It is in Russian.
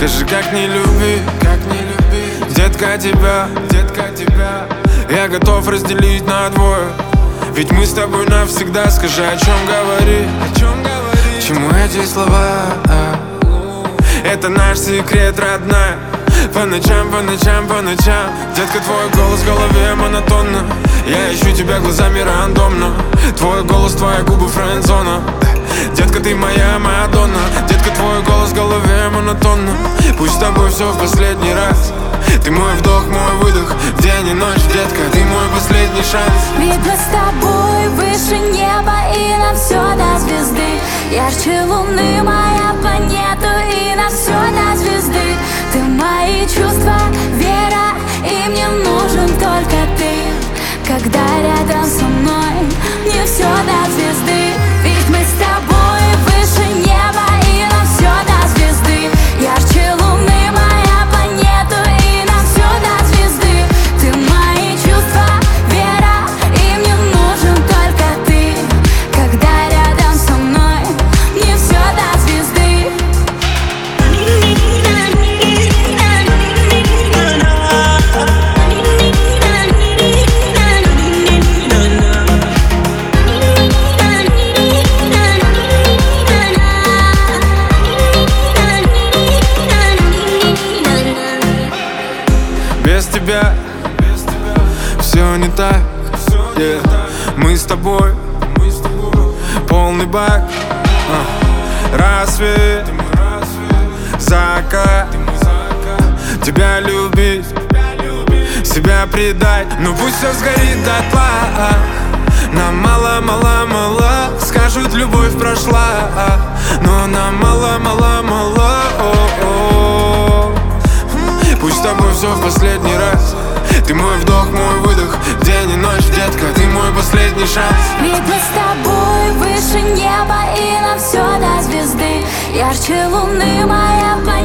Скажи, как не любить, как не любить Детка тебя, детка тебя. Я готов разделить на двое. Ведь мы с тобой навсегда Скажи, о чем говори, о чем говори? Чему эти слова? Это наш секрет, родная. По ночам, по ночам, по ночам. Детка, твой голос в голове монотонно. Я ищу тебя глазами рандомно. Твой голос, твои губы френдзона. Детка, ты моя Мадонна. Детка, монотонно. Пусть с тобой все в последний раз. Ты мой вдох, мой выдох. День и ночь, детка, ты мой последний шанс. Ведь мы с тобой выше неба И на все до звезды. Ярче луны моя планета И на все до звезды. Ты мои чувства, вера И мне нужен только ты. Когда рядом со мной Мне все до звезды тебя. Все не так. Мы с тобой полный бак А. Рассвет, закат. Тебя любить, себя предать. Но пусть все сгорит дотла Нам мало, мало, мало Скажут, любовь прошла Ты мой вдох, мой выдох День и ночь, детка, ты мой последний шанс. Ведь мы с тобой выше неба И на все до звезды. Ярче луны моя планета